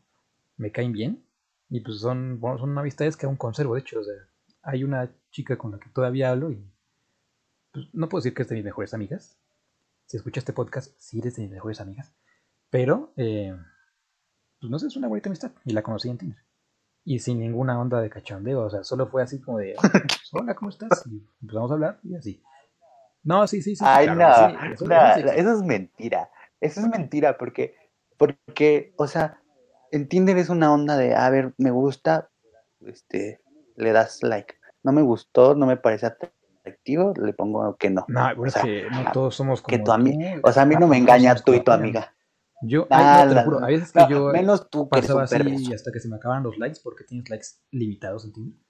A: Me caen bien. Y pues son, bueno, son amistades que aún conservo. De hecho, o sea, hay una chica con la que todavía hablo y pues, no puedo decir que es de mis mejores amigas. Si escuchas este podcast, sí eres de mis mejores amigas. Pero, eh, pues no sé, es una bonita amistad. Y la conocí en Tinder. Y sin ninguna onda de cachondeo. O sea, solo fue así como de, (laughs) hola, ¿cómo estás? Y empezamos a hablar y así. No, sí, sí, sí.
B: Ay, no, eso, es mentira. Eso es mentira porque, porque, o sea, en Tinder es una onda de, a ver, me gusta, este, le das like. No me gustó, no me parece atractivo, le pongo que no.
A: No, o sea, que no todos somos como.
B: Que tu amiga, o sea, a mí no me engaña tú y tu amiga.
A: Yo, ay, te lo juro, a veces que yo menos tú pasaba así hasta que se me acaban los likes, porque tienes likes limitados en Tinder.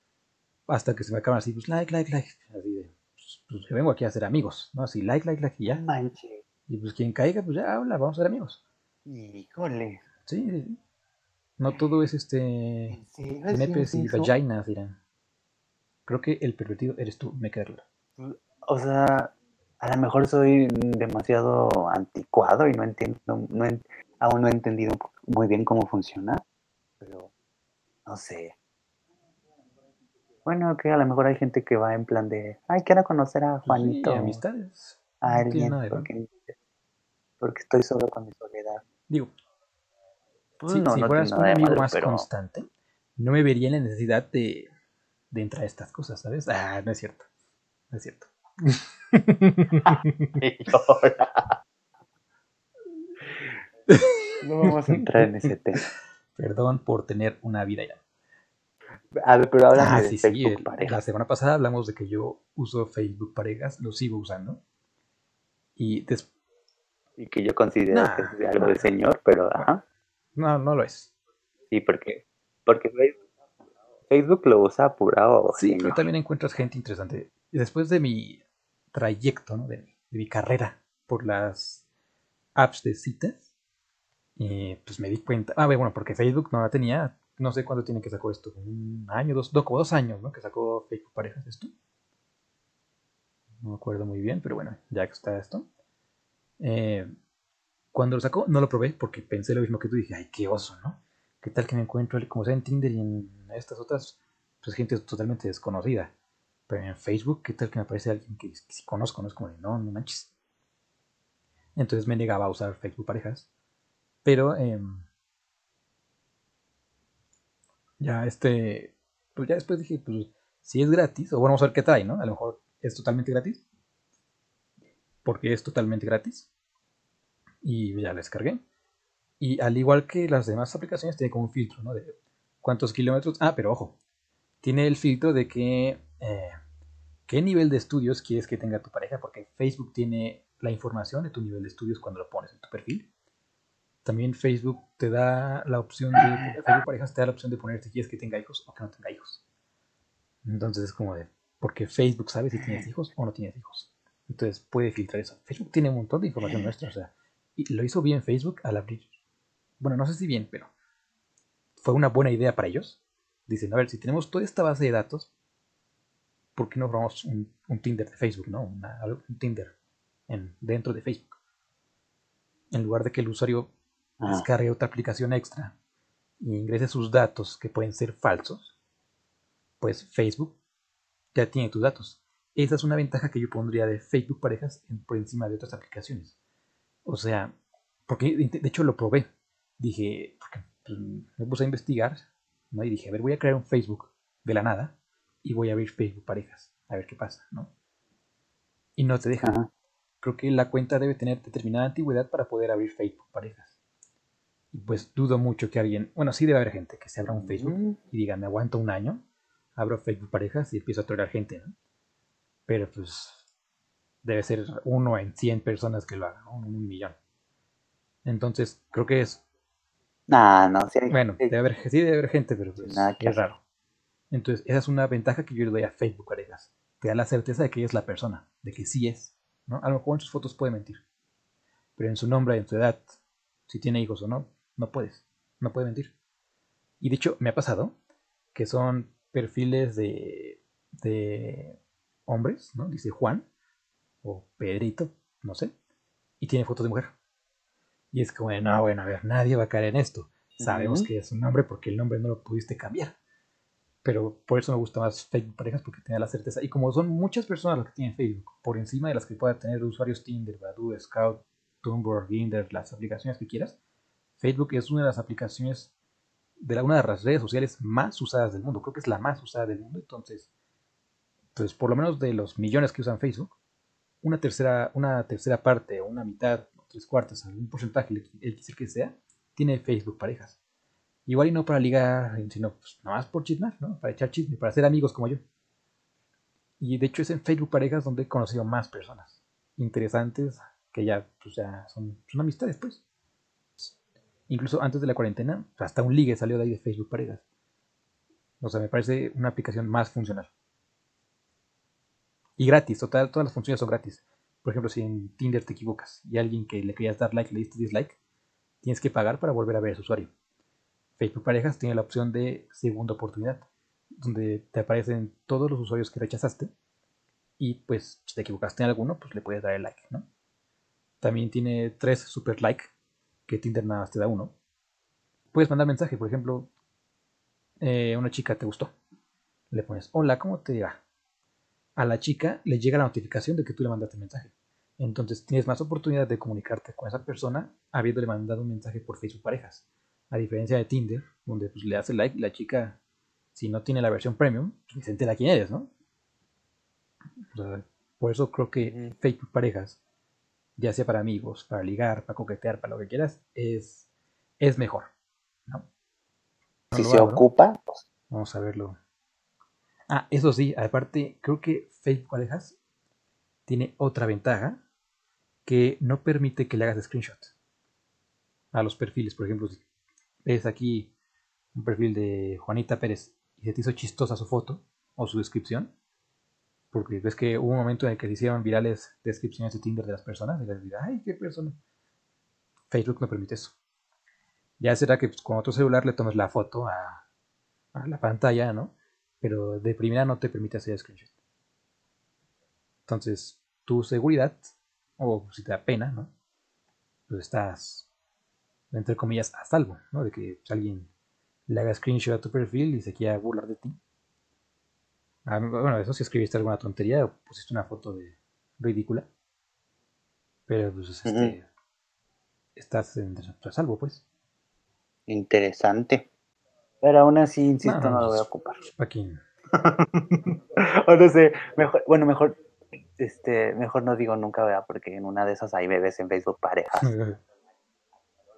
A: Hasta que se me acaban así, pues like, like, like. Así de, pues, pues que vengo aquí a ser amigos, ¿no? Así, like, like, like y ya.
B: Manche.
A: Y pues quien caiga, pues ya habla, vamos a ser amigos.
B: Híjole.
A: Sí, sí. No todo es este. Sí, nepes y vaginas, dirán. Creo que el pervertido eres tú, me queda claro.
B: O sea, a lo mejor soy demasiado anticuado y no entiendo, no, aún no he entendido muy bien cómo funciona, pero no sé. Bueno, que a lo mejor hay gente que va en plan de, ay, quiero conocer a Juanito.
A: Sí, amistades.
B: A alguien, porque, porque, estoy solo con mi soledad.
A: Digo, pues si, fueras un amigo más constante, no me vería la necesidad de, de entrar a estas cosas, ¿sabes? Ah, no es cierto. No es cierto. (laughs)
B: no vamos a entrar en ese tema. (laughs)
A: Perdón por tener una vida ya.
B: A ver, pero ahora ah, de Facebook
A: parejas. La semana pasada hablamos de que yo uso Facebook parejas, lo sigo usando. Y después.
B: Y que yo considero que es algo de señor, pero ajá.
A: No, no lo es.
B: Sí, porque, porque Facebook lo usa apurado.
A: Sí, pero también encuentras gente interesante. Después de mi trayecto de, mi carrera por las apps de citas, y pues me di cuenta, ah, bueno, porque Facebook no la tenía, no sé cuándo tiene que sacó esto, un año, dos, dos, dos años, ¿no? Que sacó Facebook Parejas esto. No me acuerdo muy bien, pero bueno, ya que está esto. Eh, cuando lo sacó, no lo probé porque pensé lo mismo que tú. Dije, ay, qué oso, ¿no? ¿Qué tal que me encuentro, como sea en Tinder y en estas otras, pues gente totalmente desconocida? Pero en Facebook, ¿qué tal que me aparece alguien que, si conozco? No es como de, no, no manches. Entonces me negaba a usar Facebook parejas. Pero em, ya este, pues ya después dije, pues si es gratis, o bueno, vamos a ver qué trae, ¿no? A lo mejor es totalmente gratis. porque es totalmente gratis. Y ya la descargué. Y al igual que las demás aplicaciones, tiene como un filtro, ¿no? De cuántos kilómetros. Ah, pero ojo, tiene el filtro de que eh, qué nivel de estudios quieres que tenga tu pareja, porque Facebook tiene la información de tu nivel de estudios cuando lo pones en tu perfil. También Facebook te da la opción de, Facebook Parejas te da la opción de poner si quieres que tenga hijos o que no tenga hijos. Entonces es como de, porque Facebook sabe si tienes hijos o no tienes hijos. Entonces puede filtrar eso. Facebook tiene un montón de información nuestra, o sea, y lo hizo bien Facebook al abrir. Bueno, no sé si bien, pero fue una buena idea para ellos. Dicen, a ver, si tenemos toda esta base de datos, ¿por qué no probamos un, Tinder de Facebook, no? un Tinder en, dentro de Facebook. En lugar de que el usuario descargue otra aplicación extra y ingrese sus datos que pueden ser falsos, pues Facebook ya tiene tus datos. Esa es una ventaja que yo pondría de Facebook Parejas por encima de otras aplicaciones. O sea, porque de hecho lo probé. Dije, pues, me puse a investigar, ¿no? Y dije, a ver, voy a crear un Facebook de la nada y voy a abrir Facebook Parejas, a ver qué pasa, ¿no? Y no te deja. Creo que la cuenta debe tener determinada antigüedad para poder abrir Facebook Parejas. Y pues dudo mucho que alguien, bueno, sí debe haber gente que se abra un Facebook y diga, me aguanto un año, abro Facebook Parejas y empiezo a traer gente, ¿no? Pero pues debe ser uno en 100 personas que lo hagan, ¿no? un millón. Entonces, creo que es.
B: no, no,
A: sí Bueno, debe haber, sí debe haber gente, pero pues, es raro. Entonces, esa es una ventaja que yo le doy a Facebook, parejas. Te da la certeza de que ella es la persona, de que sí es. ¿no? A lo mejor en sus fotos puede mentir. Pero en su nombre, en su edad, si tiene hijos o no, no puedes. No puede mentir. Y de hecho, me ha pasado que son perfiles de, de hombres, ¿no? Dice Juan o Pedrito, no sé, y tiene fotos de mujer. Y es como, no, bueno, a ver, nadie va a caer en esto. Sabemos que es un nombre porque el nombre no lo pudiste cambiar. Pero por eso me gusta más Facebook Parejas porque tiene la certeza. Y como son muchas personas las que tienen Facebook, por encima de las que pueda tener usuarios Tinder, Badoo, Scout, Tumblr, Ginder, las aplicaciones que quieras, Facebook es una de las aplicaciones de una de las redes sociales más usadas del mundo. Creo que es la más usada del mundo. Entonces, pues por lo menos de los millones que usan Facebook, una tercera, una tercera parte o una mitad tres cuartos, algún porcentaje, el, que sea, tiene Facebook parejas. Igual y no para ligar, sino pues, nada más por chismar, ¿no? Para echar chisme, para ser amigos como yo. Y de hecho es en Facebook parejas donde he conocido más personas interesantes que ya, pues, ya son, son amistades, pues. Incluso antes de la cuarentena, hasta un ligue salió de ahí de Facebook parejas. O sea, me parece una aplicación más funcional. Y gratis, todas las funciones son gratis. Por ejemplo, si en Tinder te equivocas y alguien que le querías dar like le diste dislike, tienes que pagar para volver a ver a su usuario. Facebook Parejas tiene la opción de segunda oportunidad, donde te aparecen todos los usuarios que rechazaste y pues si te equivocaste en alguno, pues le puedes dar el like, ¿no? También tiene tres super like, que Tinder nada más te da uno. Puedes mandar mensaje, por ejemplo, eh, una chica te gustó. Le pones, hola, ¿cómo te va? a la chica le llega la notificación de que tú le mandaste mensaje. Entonces tienes más oportunidad de comunicarte con esa persona habiéndole mandado un mensaje por Facebook Parejas. A diferencia de Tinder, donde pues, le hace like la chica, si no tiene la versión premium, pues, se entera quién eres, ¿no? por eso creo que Facebook Parejas, ya sea para amigos, para ligar, para coquetear, para lo que quieras, es, es mejor. ¿no?
B: si se ocupa, pues.
A: vamos a verlo Ah, eso sí, aparte, creo que Facebook Parejas tiene otra ventaja que no permite que le hagas screenshot a los perfiles. Por ejemplo, si ves aquí un perfil de Juanita Pérez y se te hizo chistosa su foto o su descripción, porque ves que hubo un momento en el que se hicieron virales descripciones de Tinder de las personas y les dirá, ay, qué persona. Facebook no permite eso. Ya será que pues, con otro celular le tomes la foto a, la pantalla, ¿no? pero de primera no te permite hacer screenshot. Entonces, tu seguridad, o si te da pena, ¿no? Pues estás, entre comillas, a salvo, ¿no? De que pues, alguien le haga screenshot a tu perfil y se quiera burlar de ti. Ah, bueno, eso si escribiste alguna tontería o pusiste una foto de ridícula. Pero pues este, estás a salvo, pues.
B: Interesante. Pero aún así, insisto, no, lo voy a ocupar.
A: Aquí. (laughs)
B: o no sé, mejor, bueno, mejor este, mejor no digo nunca, ¿verdad? Porque en una de esas hay bebés en Facebook parejas (laughs)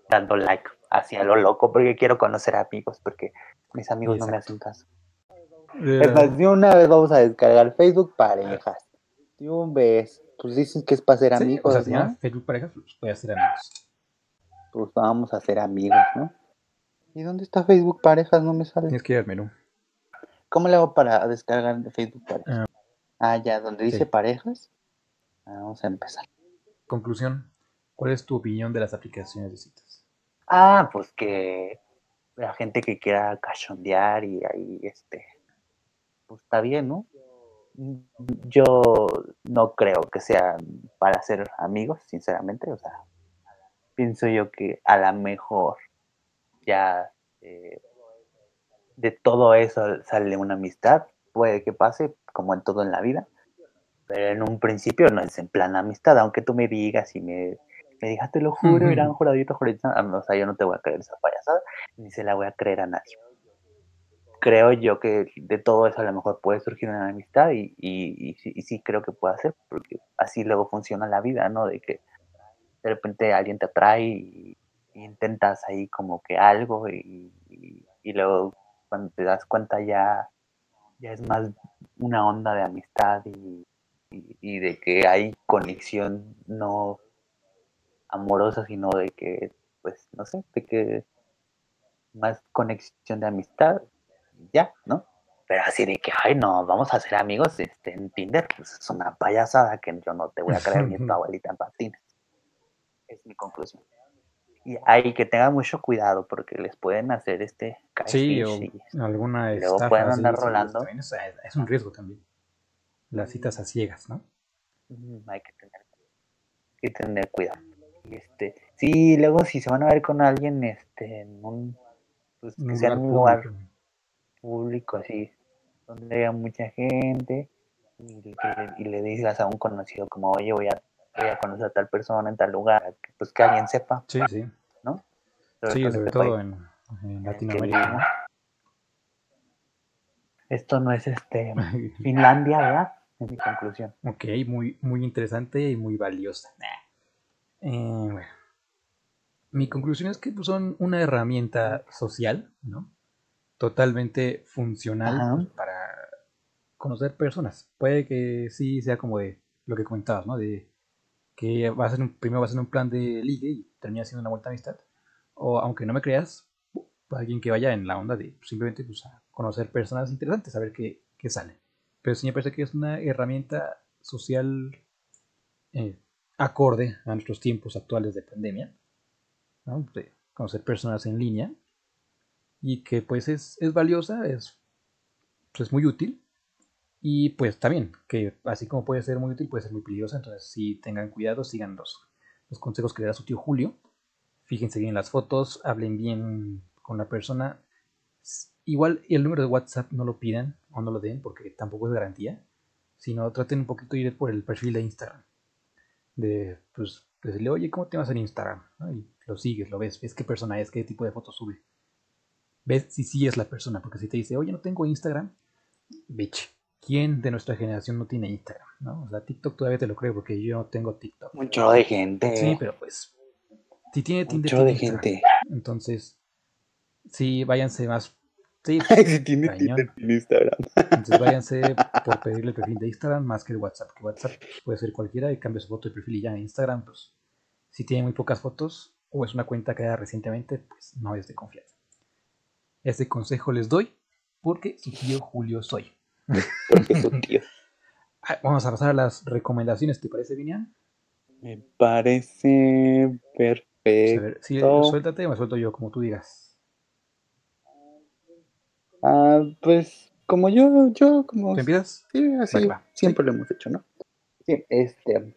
B: dando like hacia lo loco porque quiero conocer amigos porque mis amigos no me hacen caso. Es más, de una vez vamos a descargar Facebook parejas. De un vez. Pues dicen que es para ser amigos.
A: O sea, Facebook parejas, pues voy a ser amigos.
B: Pues vamos a ser amigos, ¿no? ¿Y dónde está Facebook parejas? No me sale.
A: Tienes que ir al menú.
B: ¿Cómo le hago para descargar de Facebook parejas? Ah, ah ya, donde dice parejas. Ah, vamos a empezar.
A: Conclusión. ¿Cuál es tu opinión de las aplicaciones de citas?
B: Ah, pues que la gente que quiera cachondear y ahí, este, pues está bien, ¿no? Yo no creo que sea para ser amigos, sinceramente, o sea, pienso yo que a lo mejor ya eh, de todo eso sale una amistad, puede que pase, como en todo en la vida, pero en un principio no es en plan amistad, aunque tú me digas y me me digas, te lo juro, irán juradito, juradito. Ah, o sea, yo no te voy a creer esa payasada, ni se la voy a creer a nadie. Creo yo que de todo eso a lo mejor puede surgir una amistad y, y, sí, creo que puede ser, porque así luego funciona la vida, ¿no? De que de repente alguien te atrae y, intentas ahí como que algo y, luego cuando te das cuenta ya, ya es más una onda de amistad y de que hay conexión no amorosa, sino de que, pues, no sé, de que más conexión de amistad, ya, ¿no? Pero así de que, ay, no, vamos a ser amigos este, en Tinder, pues es una payasada que yo no te voy a creer ni tu (laughs) abuelita en patines. Es mi conclusión. Y hay que tengan mucho cuidado porque les pueden hacer este
A: sí, o alguna
B: y luego pueden andar rolando.
A: Es, un riesgo también. Las citas a ciegas, ¿no?
B: hay que tener, hay que tener cuidado. Este, sí, luego si se van a ver con alguien, este, en un, pues, que sea en un lugar público, así, donde haya mucha gente, y, le digas a un conocido como, oye, voy a, voy a conocer a tal persona en tal lugar, pues que alguien sepa.
A: Sí, sí.
B: ¿No?
A: sí, sobre todo en, Latinoamérica.
B: Esto no es este Finlandia, ¿verdad? Es mi conclusión.
A: Ok, muy, muy interesante y muy valiosa. Eh, bueno. Mi conclusión es que pues, son una herramienta social, ¿no? Totalmente funcional para conocer personas. Puede que sí sea como de lo que comentabas, ¿no? De que va a ser un, primero va a ser un plan de ligue y termina siendo una vuelta amistad. O aunque no me creas, alguien que vaya en la onda de simplemente pues, conocer personas interesantes, a ver qué, qué sale. Pero sí me parece que es una herramienta social eh, acorde a nuestros tiempos actuales de pandemia, de conocer personas en línea y que pues es, valiosa, es, pues, muy útil. Y pues también que así como puede ser muy útil puede ser muy peligrosa, entonces si tengan cuidado, sigan los, los consejos que le da su tío Julio, fíjense bien las fotos, hablen bien con la persona, igual el número de WhatsApp no lo pidan o no lo den porque tampoco es garantía, sino traten un poquito de ir por el perfil de Instagram. De, pues, decirle, oye, ¿cómo te vas en Instagram? Y lo sigues, lo ves, ves qué persona es, qué tipo de fotos sube. Ves si sí es la persona, porque si te dice, oye, no tengo Instagram, bitch, ¿quién de nuestra generación no tiene Instagram? ¿no? O sea, TikTok todavía te lo creo, porque yo no tengo TikTok.
B: Mucho de gente.
A: Sí, pero pues, si tiene
B: Tinder, Mucho de gente.
A: Entonces, sí, váyanse más
B: Sí, (laughs) si tiene Instagram.
A: Entonces váyanse por pedirle el perfil de Instagram más que el WhatsApp. Que WhatsApp puede ser cualquiera y cambia su foto de perfil y ya en Instagram, pues si tiene muy pocas fotos o es una cuenta creada recientemente, pues no es de confianza. Este consejo les doy porque su tío Julio soy.
B: Porque su tío. (laughs)
A: Ah, vamos a pasar a las recomendaciones, ¿te parece, Vinian?
B: Me parece perfecto. Ver,
A: sí, suéltate o me suelto yo, como tú digas.
B: Ah, pues como yo, yo como...
A: ¿Te empiezas?
B: Sí, así siempre lo hemos hecho, ¿no? Sí, este...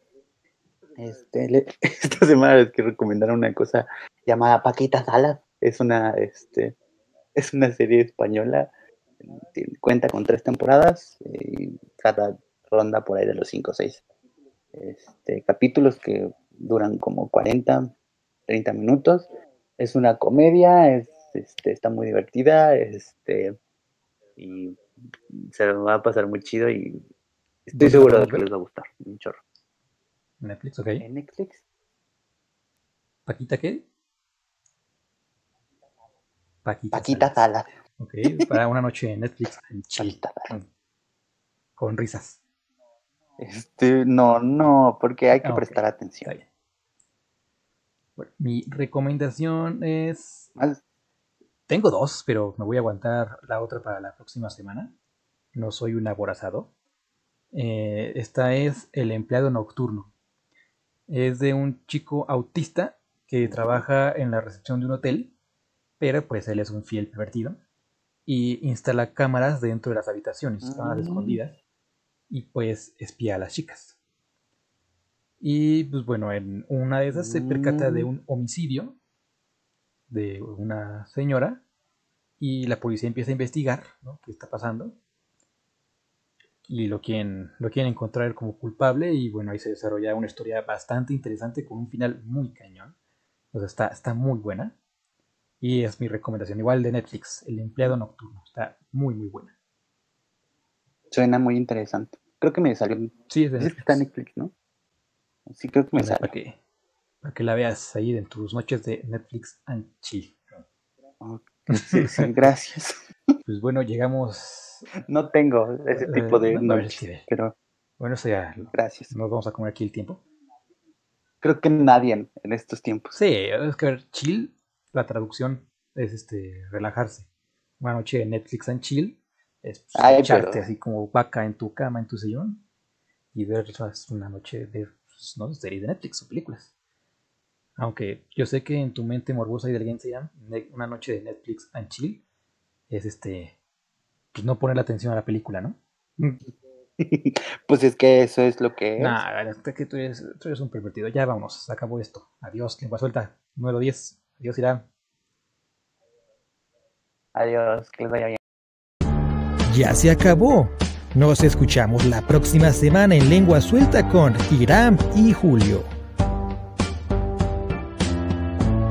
B: Este, (laughs) esta semana les quiero recomendar una cosa llamada Paquita Salas. Es una, este, es una serie española. Cuenta con tres temporadas y cada ronda por ahí de los cinco o seis este, capítulos que duran como 40, 30 minutos. Es una comedia, es este, está muy divertida, este, y se va a pasar muy chido y Estoy seguro de que les va a gustar, un chorro.
A: Netflix, ok.
B: ¿En Netflix?
A: ¿Paquita qué?
B: Paquita, Paquita Sala.
A: Ok, para una noche en Netflix (laughs) en con risas.
B: Este, no, no, porque hay que ah, prestar atención.
A: Bueno, mi recomendación es... Tengo dos, pero me voy a aguantar la otra para la próxima semana. No soy un aborazado. Eh, esta es El empleado nocturno. Es de un chico autista que trabaja en la recepción de un hotel, pero pues él es un fiel pervertido y instala cámaras dentro de las habitaciones, cámaras mm. escondidas, y pues espía a las chicas. Y pues bueno, en una de esas se percata de mm. un homicidio de una señora y la policía empieza a investigar ¿no? qué está pasando y lo quieren, lo quieren encontrar como culpable y bueno, ahí se desarrolla una historia bastante interesante con un final muy cañón. O sea, está, está muy buena. Y es mi recomendación, igual de Netflix, El empleado nocturno. Está muy, muy buena.
B: Suena muy interesante. Creo que me salió.
A: Sí, es de Netflix.
B: Está Netflix, ¿no? Sí, creo que me salió.
A: Para que, para que la veas ahí en tus noches de Netflix and chill.
B: sí, (laughs) gracias.
A: Pues bueno, llegamos.
B: No tengo ese tipo de noches, pero.
A: Bueno, eso ya.
B: Gracias.
A: Nos vamos a comer aquí el tiempo.
B: Creo que nadie en, estos tiempos.
A: Sí, es que ver, chill la traducción es este relajarse. Una noche de Netflix and chill es pues, echarte así como vaca en tu cama, en tu sillón y ver una noche de, pues, ¿no? series de Netflix o películas. Aunque yo sé que en tu mente morbosa y de se llama una noche de Netflix and chill es este pues no poner la atención a la película, ¿no? (laughs)
B: pues es que eso es lo que es.
A: Nah, es que tú eres, tú eres un pervertido. Ya vámonos, se acabó esto. Adiós, lengua suelta. Número 10. Adiós, Irán.
B: Adiós, que les vaya bien.
C: Ya se acabó. Nos escuchamos la próxima semana en Lengua Suelta con Irán y Julio.